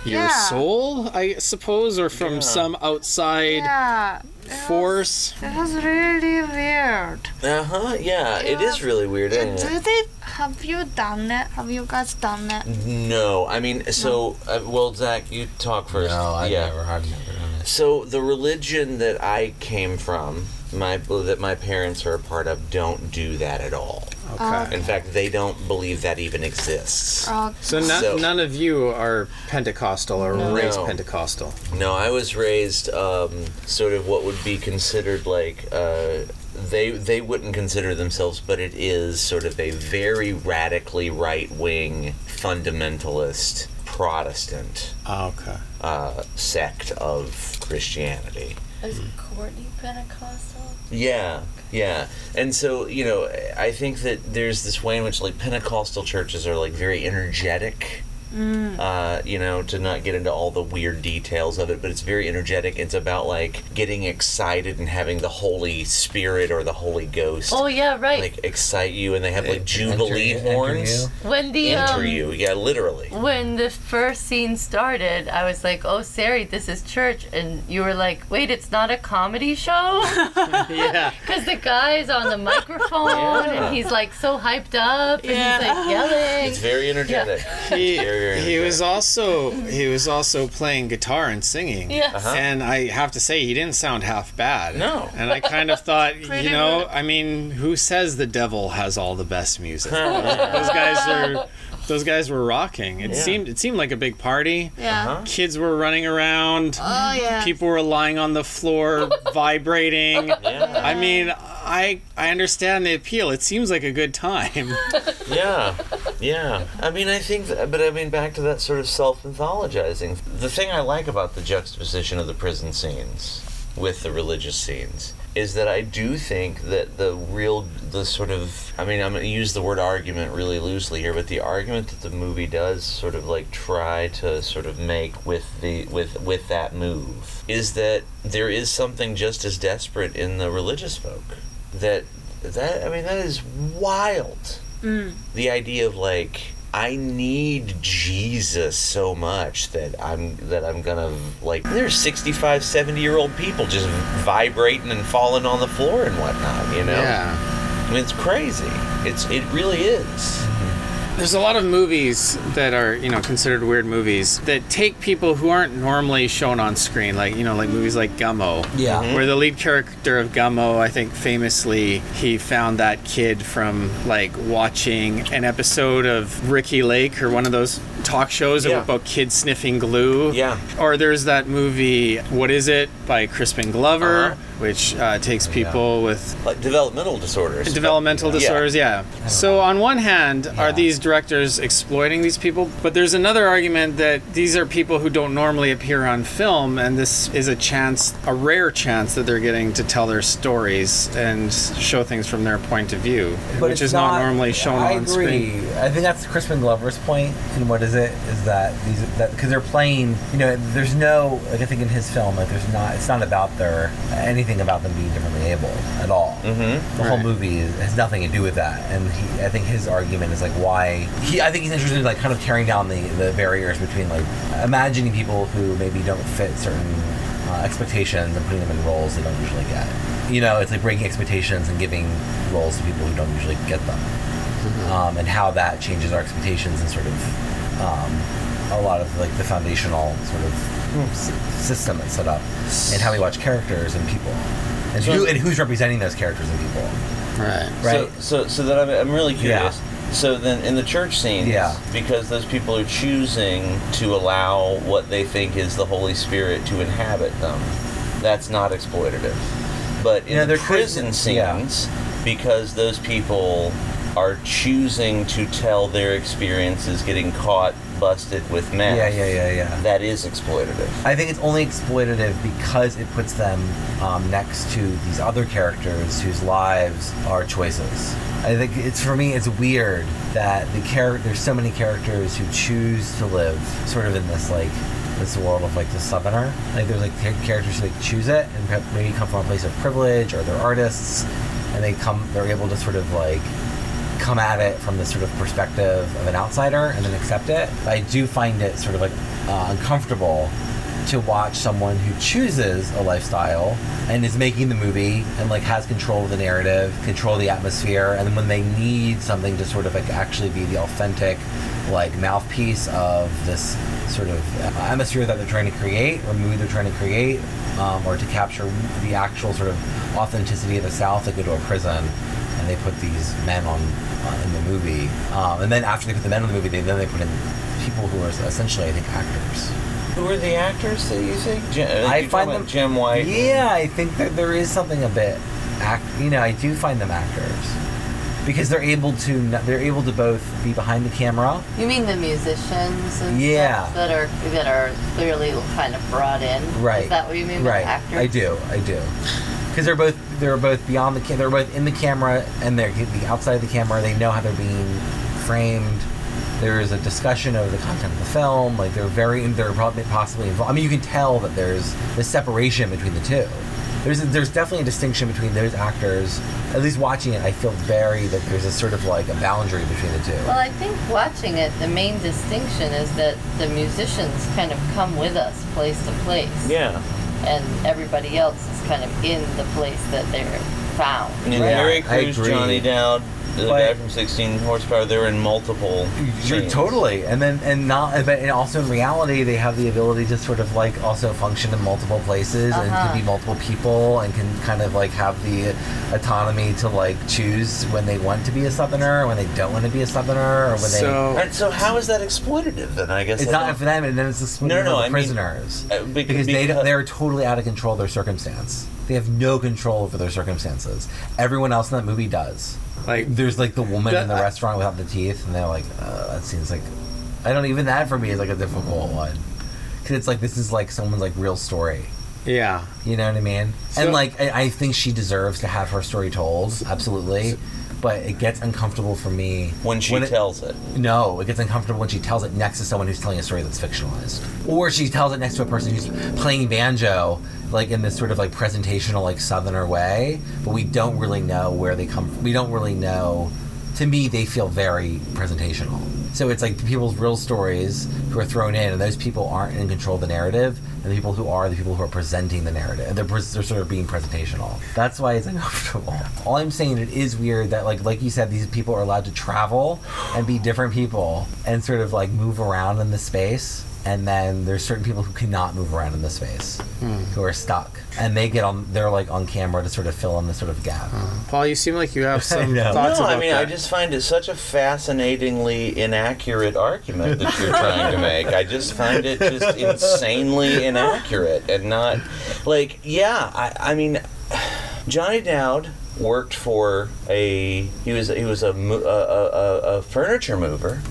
your Yeah. soul, I suppose, or from Yeah. some outside yeah. force. It was really weird. Uh huh. Yeah, it is really weird, Do, isn't it? do they have you done it? Have you guys done it? No, I mean, so uh, well, Zach, you talk first. No, I've yeah. never, I've it. So the religion that I came from, my that my parents are a part of, don't do that at all. Okay. In fact, they don't believe that even exists. Oh, So, no, So- none of you are Pentecostal or No. raised No. Pentecostal. No, I was raised um, sort of what would be considered like uh, they they wouldn't consider themselves, but it is sort of a very radically right wing fundamentalist Protestant Oh, okay. uh, sect of Christianity. Is Courtney Pentecostal? Yeah, yeah. And so, you know, I think that there's this way in which, like, Pentecostal churches are, like, very energetic. Uh, you know, to not get into all the weird details of it, but it's very energetic. It's about, like, getting excited and having the Holy Spirit or the Holy Ghost, Oh yeah, right. like, excite you, and they have, like, Jubilee enter horns. you. when the Enter um, you. Yeah, literally. when the first scene started, I was like, "Oh, Sari, this is church," and you were like, "Wait, it's not a comedy show?" yeah. Because the guy's on the microphone Yeah. and he's like so hyped up and Yeah. he's like yelling. It's very energetic. He, Very, very he was energetic. also he was also playing guitar and singing. Yes. Uh-huh. And I have to say he didn't sound half bad. No. And I kind of thought, you know, I mean, who says the devil has all the best music? those guys are those guys were rocking. It Yeah. seemed it seemed like a big party. yeah. Uh-huh. Kids were running around. Oh yeah. People were lying on the floor, vibrating. Yeah. I mean, I I understand the appeal. It seems like a good time. Yeah. Yeah, I mean, I think, that, but I mean, back to that sort of self-mythologizing. The thing I like about the juxtaposition of the prison scenes with the religious scenes is that I do think that the real, the sort of, I mean, I'm going to use the word argument really loosely here, but the argument that the movie does sort of like try to sort of make with the with with that move is that there is something just as desperate in the religious folk that that I mean that is wild Mm. the idea of like I need Jesus so much that I'm that I'm gonna like there's 65 70 year old people just vibrating and falling on the floor and whatnot you know Yeah. I mean it's crazy it's it really is There's a lot of movies that are, you know, considered weird movies that take people who aren't normally shown on screen, like, you know, like movies like Gummo. Yeah. Where the lead character of Gummo, I think famously, he found that kid from, like, watching an episode of Ricki Lake or one of those talk shows Yeah. about kids sniffing glue. Yeah. Or there's that movie, What Is It, by Crispin Glover, Uh-huh. Which uh, takes people with like developmental disorders developmental Yeah. disorders yeah so on one hand are these directors exploiting these people but there's another argument that these are people who don't normally appear on film and this is a chance a rare chance that they're getting to tell their stories and show things from their point of view But which is not, normally shown I on agree. screen I think that's Crispin Glover's point. And what is it? Is that these that because they're playing? You know, there's no like I think in his film like there's not. It's not about their anything about them being differently able at all. mm-hmm. The whole movie is, has nothing to do with that, and he, I think his argument is like why he. I think he's interested in like kind of tearing down the the barriers between like imagining people who maybe don't fit certain uh, expectations and putting them in roles they don't usually get. You know, it's like breaking expectations and giving roles to people who don't usually get them, um, and how that changes our expectations and sort of um, a lot of like the foundational sort of s- system that's set up, and how we watch characters and people, and So- who and who's representing those characters and people. right Right. So, so, so then I'm, I'm really curious. So then, in the church scenes, Yeah. because those people are choosing to allow what they think is the Holy Spirit to inhabit them, that's not exploitative. But in Yeah, the they're prison Christian- yeah. scenes, because those people are choosing to tell their experiences getting caught, busted with meth, Yeah, yeah, yeah, yeah. that is exploitative. I think it's only exploitative because it puts them um, next to these other characters whose lives are choices. I think it's for me, it's weird that the character there's so many characters who choose to live sort of in this like this world of like the southerner. Like there's like characters who like choose it and maybe come from a place of privilege or they're artists and they come they're able to sort of like come at it from the sort of perspective of an outsider and then accept it. But I do find it sort of like uh, uncomfortable to watch someone who chooses a lifestyle and is making the movie and like has control of the narrative, control of the atmosphere, and then when they need something to sort of like actually be the authentic like mouthpiece of this sort of atmosphere that they're trying to create or mood they're trying to create, um, or to capture the actual sort of authenticity of the South, they go to a prison and they put these men on uh, in the movie, um, and then after they put the men in the movie, they then they put in people who are essentially, I think, actors. Who are the actors that you think? Jim, I you find them Jim White. Yeah, I think that there is something a bit, act. You know, I do find them actors because they're able to they're able to both be behind the camera. You mean the musicians and Yeah. stuff that are that are clearly kind of brought in? Right. Is that what you mean right. with actors? I do. I do. Because they're both they're both beyond the ca- they're both in the camera and they're the outside of the camera. They know how they're being framed. There is a discussion of the content of the film. Like they're very they're probably possibly involved. I mean, you can tell that there's the separation between the two. There's a, there's definitely a distinction between those actors. At least watching it, I feel very that there's a sort of like a boundary between the two. Well, I think watching it, the main distinction is that the musicians kind of come with us place to place. Yeah. And everybody else is kind of in the place that they're found. And Right. Larry I Crews. Johnny Dowd, the But- guy from 16 Horsepower, they're in multiple. You're scenes. totally, and then and not, but and also in reality, they have the ability to sort of like also function in multiple places and Uh-huh. can be multiple people and can kind of like have the autonomy to like choose when they want to be a southerner, or when they don't want to be a southerner, or when they so And so how is that exploitative then? I guess. It's I not for them, and then it's the No, no, for no, the I mean, prisoners uh, bec- because they because- they're totally out of control of their circumstance. They have no control over their circumstances. Everyone else in that movie does. Like There's like the woman That- in the restaurant without the teeth, and they're like, uh, that seems like. I don't even that for me is like a difficult one, because it's like this is like someone's like real story. yeah. You know what I mean? So- and like I, I think she deserves to have her story told, absolutely. But it gets uncomfortable for me When she it- tells it. No, it gets uncomfortable when she tells it next to someone who's telling a story that's fictionalized, or she tells it next to a person who's playing banjo, like in this sort of like presentational, like southerner way. But we don't really know where they come. from. We don't really know. To me, they feel very presentational. So it's like people's real stories who are thrown in, and those people aren't in control of the narrative, and the people who are the people who are presenting the narrative. They're, they're sort of being presentational. That's why it's uncomfortable. All I'm saying, it is weird that like like you said, these people are allowed to travel and be different people and sort of like move around in the space. And then there's certain people who cannot move around in the space, hmm. who are stuck, and they get on. They're like on camera to sort of fill in the sort of gap. Paul, you seem like you have some know. thoughts no, about I mean, I just find it such a fascinatingly inaccurate argument that you're trying to make. I just find it just insanely inaccurate and not like, yeah. I, I mean, Johnny Dowd worked for a he was he was a a, a, a- furniture mover,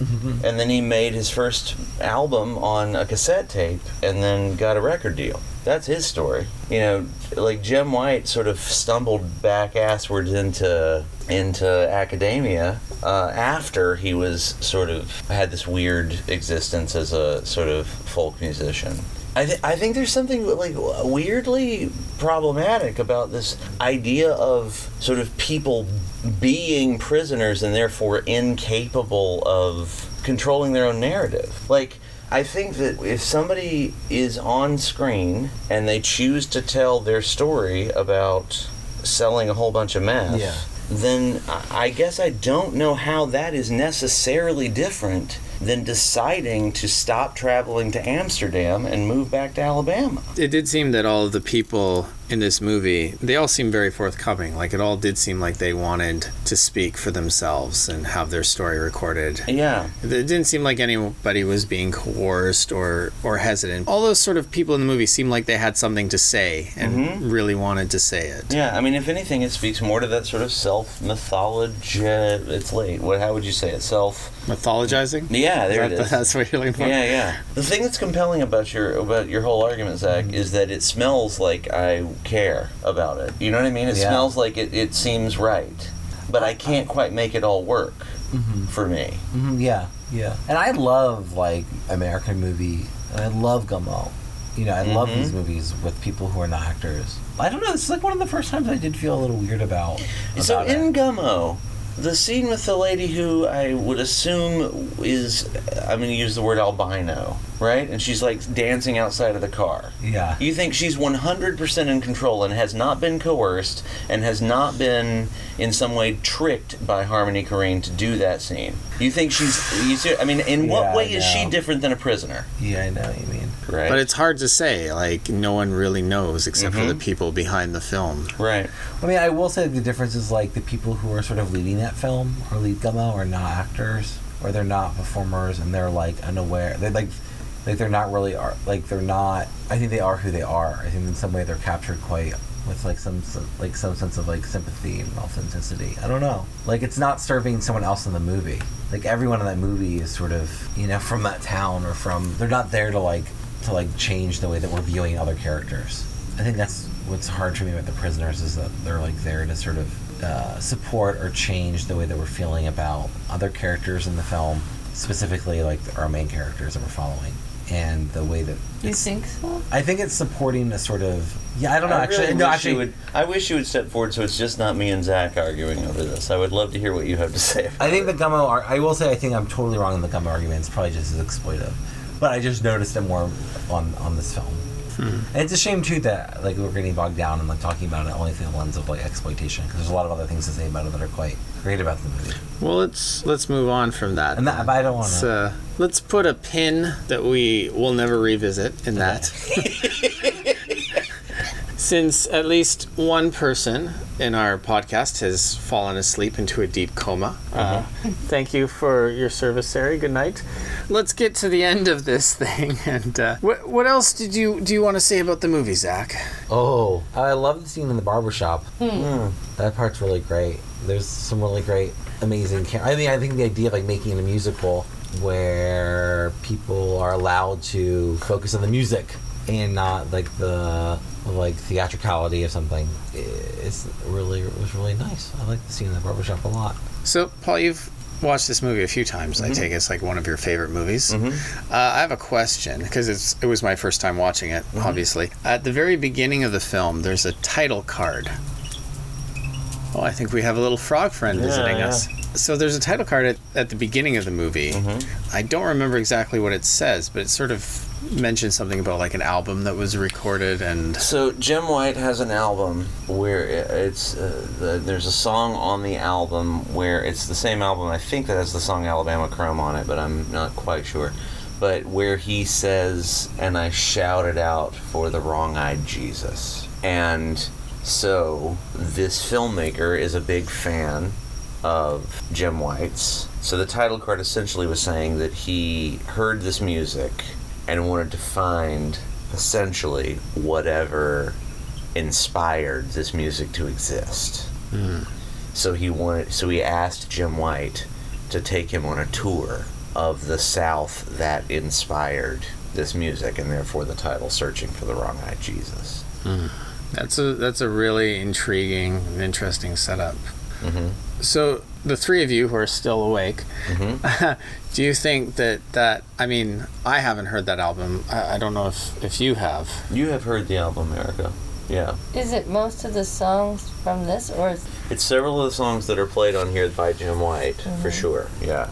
and then he made his first album on a cassette tape, and then got a record deal. That's his story. You know, like Jim White sort of stumbled back asswards into into academia uh, after he was sort of had this weird existence as a sort of folk musician. I, th- I think there's something like weirdly problematic about this idea of sort of people being prisoners and therefore incapable of controlling their own narrative. Like, I think that if somebody is on screen and they choose to tell their story about selling a whole bunch of meth, Yeah. then I I guess I don't know how that is necessarily different than deciding to stop traveling to Amsterdam and move back to Alabama. it did seem that all of the people in this movie they all seem very forthcoming like it all did seem like they wanted to speak for themselves and have their story recorded Yeah. it didn't seem like anybody was being coerced or or hesitant all those sort of people in the movie seemed like they had something to say and really wanted to say it Yeah, I mean, if anything, it speaks more to that sort of self mythology. It's late. What? How would you say it? Self. mythologizing Yeah, there That- it is. that's what you're looking for Yeah, yeah. The thing that's compelling about your about your whole argument, Zach, Mm-hmm. is that it smells like I care about it. You know what I mean? It Yeah. smells like it, it seems right, but I can't quite make it all work for me. Mhm, yeah, yeah. And I love like American movie, and I love Gummo. You know, I love Mhm. these movies with people who are not actors. I don't know. This is like one of the first times I did feel a little weird about. So in it. Gummo, the scene with the lady who I would assume is, I'm going to use the word albino, right? And she's like dancing outside of the car. yeah, You think she's 100% in control and has not been coerced and has not been in some way tricked by Harmony Korine to do that scene? You think she's. You see, I mean, in what Yeah, way is she different than a prisoner? yeah, I know what you mean. Right. but it's hard to say like no one really knows except for the Mhm. people behind the film right. I mean, I will say the difference is like the people who are sort of leading that film or lead Gummo are not actors or they're not performers and they're like unaware. They like like they're not really are like they're not. I think they are who they are. I think in some way they're captured quite with like some some- like some sense of like sympathy and authenticity. I don't know. Like it's not serving someone else in the movie. Like everyone in that movie is sort of you know from that town or from. They're not there to like to like change the way that we're viewing other characters. I think that's what's hard for me about the prisoners is that they're like there to sort of uh, support or change the way that we're feeling about other characters in the film, specifically like our main characters that we're following, and the way that You think so? I think it's supporting a sort of yeah. I don't know I actually. really no, actually, would. I wish you would step forward so it's just not me and Zach arguing over this. I would love to hear what you have to say. About I think it. the Gummo. Ar- I will say I think I'm totally wrong in the Gummo argument. It's probably just as exploitive, but I just noticed it more on on this film. And it's a shame too that like we're getting bogged down and like talking about it only through the lens of like exploitation because there's a lot of other things to say about it that are quite great about the movie. well let's let's move on from that And that, but I don't want to. uh, let's put a pin that we will never revisit in that. Since at least one person in our podcast has fallen asleep into a deep coma. Uh, thank you for your service, Sari. Good night. let's get to the end of this thing. And uh, what what else did you do you want to say about the movie, Zach? Oh, I love the scene in the barbershop. Mm. That part's really great. There's some really great, amazing. Cam- I mean, I think the idea of like making it a musical where people are allowed to focus on the music and not like the like theatricality of something It's really it was really nice. I like the scene in the barbershop a lot. So, Paul, you've watched this movie a few times. I mm-hmm. take it it's like one of your favorite movies. Mm-hmm. Uh, I have a question because it's it was my first time watching it. Mm-hmm. Obviously, at the very beginning of the film, there's a title card. Oh, I think we have a little frog friend visiting yeah. us. So there's a title card at, at the beginning of the movie. I don't remember exactly what it says, but it sort of mentions something about like an album that was recorded and So Jim White has an album where it's uh, the, there's a song on the album where it's the same album I think that has the song Alabama Chrome on it, but I'm not quite sure. But where he says, "And I shouted out for the wrong-eyed Jesus," and so this filmmaker is a big fan of Jim White's. So the title card essentially was saying that he heard this music and wanted to find essentially whatever inspired this music to exist. So he wanted so he asked Jim White to take him on a tour of the South that inspired this music and therefore the title Searching for the Wrong Eyed Jesus. That's a that's a really intriguing and interesting setup. Mhm. So the three of you who are still awake, Mhm. do you think that that I mean I haven't heard that album. I, I don't know if if you have. You have heard the album, Erica. Yeah. Is it most of the songs from this, or is It's several of the songs that are played on here by Jim White, for Mhm. sure. Yeah,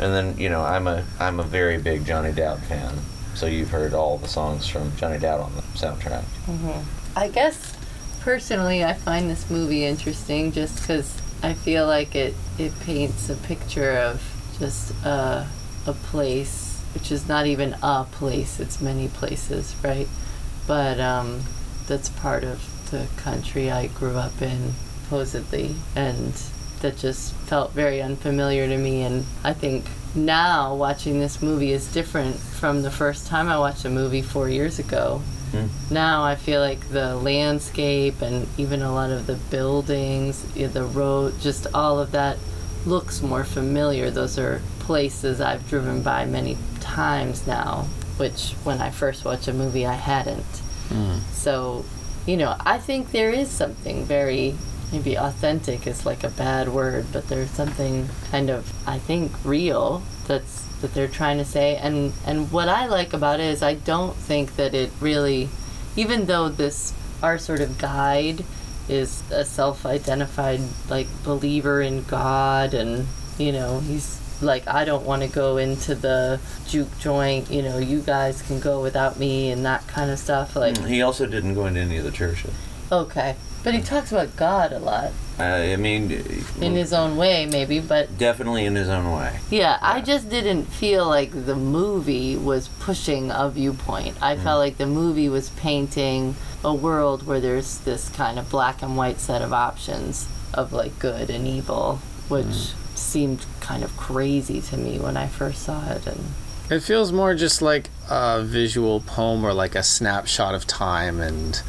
and then you know I'm a I'm a very big Johnny Dowd fan, so you've heard all the songs from Johnny Dowd on the soundtrack. hmm I guess personally, I find this movie interesting just because I feel like it it paints a picture of just a a place, which is not even a place; it's many places, right? But um, that's part of the country I grew up in, supposedly, and that just felt very unfamiliar to me. And I think now watching this movie is different from the first time I watched a movie four years ago Hmm. now I feel like the landscape and even a lot of the buildings, the road, just all of that looks more familiar. Those are places I've driven by many times now, which when I first watched a movie I hadn't. Hmm. So, you know, I think there is something very maybe authentic is like a bad word, but there's something kind of I think real that's that they're trying to say and and what I like about it is I don't think that it really even though this our sort of guide is a self-identified like believer in God and you know he's like I don't want to go into the juke joint you know you guys can go without me and that kind of stuff like mm, He also didn't go into any of the churches. okay but he talks about God a lot Uh, I mean, uh, in his own way maybe but definitely in his own way. Yeah, I just didn't feel like the movie was pushing a viewpoint. I hmm. felt like the movie was painting a world where there's this kind of black and white set of options of like good and evil, which hmm. seemed kind of crazy to me when I first saw it. And It feels more just like a visual poem or like a snapshot of time, and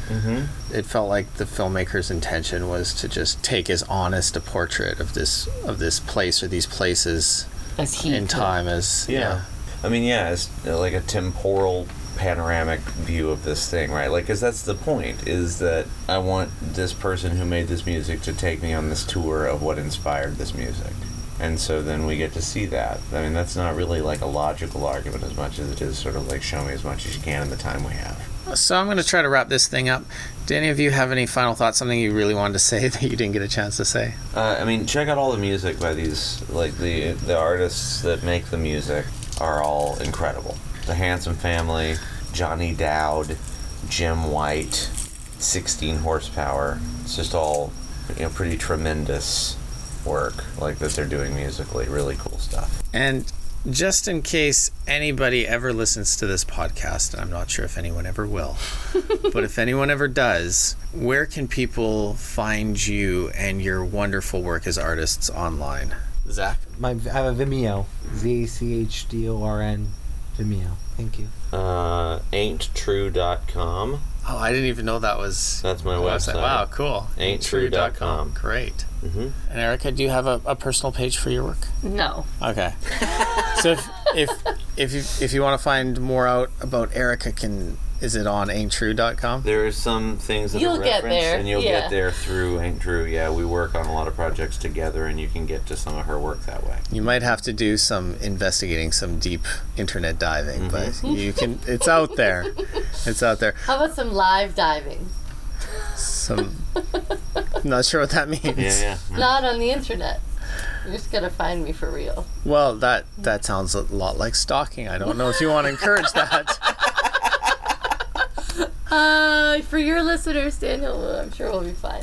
it felt like the filmmaker's intention was to just take as honest a portrait of this of this place or these places as he in could. time as Yeah. I mean, yeah, it's uh, like a temporal panoramic view of this thing, right? Like, because that's the point, is that I want this person who made this music to take me on this tour of what inspired this music. And so then we get to see that. I mean, that's not really like a logical argument as much as it is sort of like show me as much as you can in the time we have. So I'm going to try to wrap this thing up. Do any of you have any final thoughts? Something you really wanted to say that you didn't get a chance to say? Uh, I mean, check out all the music by these, like the the artists that make the music are all incredible. The Handsome Family, Johnny Dowd, Jim White, 16 horsepower. It's just all, you know, pretty tremendous work like that they're doing musically. Really cool stuff. And just in case anybody ever listens to this podcast, and I'm not sure if anyone ever will, but if anyone ever does, where can people find you and your wonderful work as artists online? Zach? My, I have a Vimeo. Z A C H D O R N. Vimeo. Thank you. Uh, ain'ttrue.com. Oh, I didn't even know that was That's my a website. Wow, cool. Ain'ttrue.com. Great. Mm-hmm. And Erica, do you have a, a personal page for your work? No. Okay. so if if if you if you want to find more out about Erica, can is it on ain'ttrue.com? There are some things that You'll are get referenced, there, and you'll yeah. get there through Ain't True. Yeah, we work on a lot of projects together, and you can get to some of her work that way. You might have to do some investigating, some deep internet diving, but Mm-hmm. you can. It's out there. It's out there. How about some live diving? Some. not sure what that means. Yeah, yeah. Not on the internet. You're just gonna find me for real. Well, that that sounds a lot like stalking. I don't know if you want to encourage that. Uh, for your listeners, Daniel, I'm sure we'll be fine.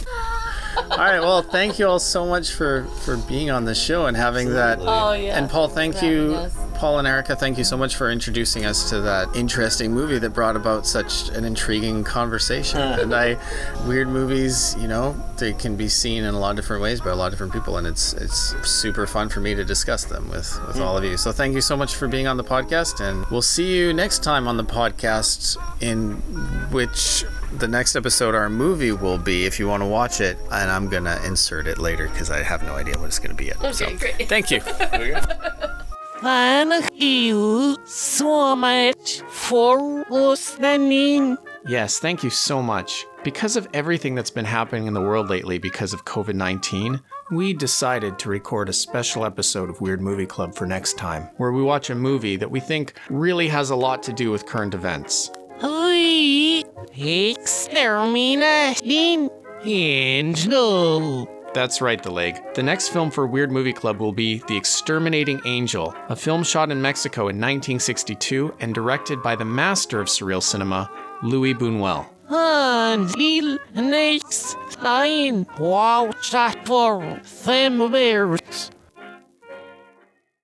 All right. Well, thank you all so much for for being on the show and having that. Oh yeah. And Paul, thank you, us. Paul and Erica, thank you so much for introducing us to that interesting movie that brought about such an intriguing conversation. and I, weird movies, you know, they can be seen in a lot of different ways by a lot of different people, and it's it's super fun for me to discuss them with with all of you. So thank you so much for being on the podcast, and we'll see you next time on the podcast, in which the next episode our movie will be if you want to watch it and i'm gonna insert it later because i have no idea what it's gonna be yet Okay, so great. thank you Thank you so much for listening. Yes, thank you so much. Because of everything that's been happening in the world lately because of COVID 19, we decided to record a special episode of Weird Movie Club for next time, where we watch a movie that we think really has a lot to do with current events. We exterminating angel. That's right, the leg. The next film for Weird Movie Club will be The Exterminating Angel, a film shot in Mexico in 1962 and directed by the master of surreal cinema, Louis Buñuel.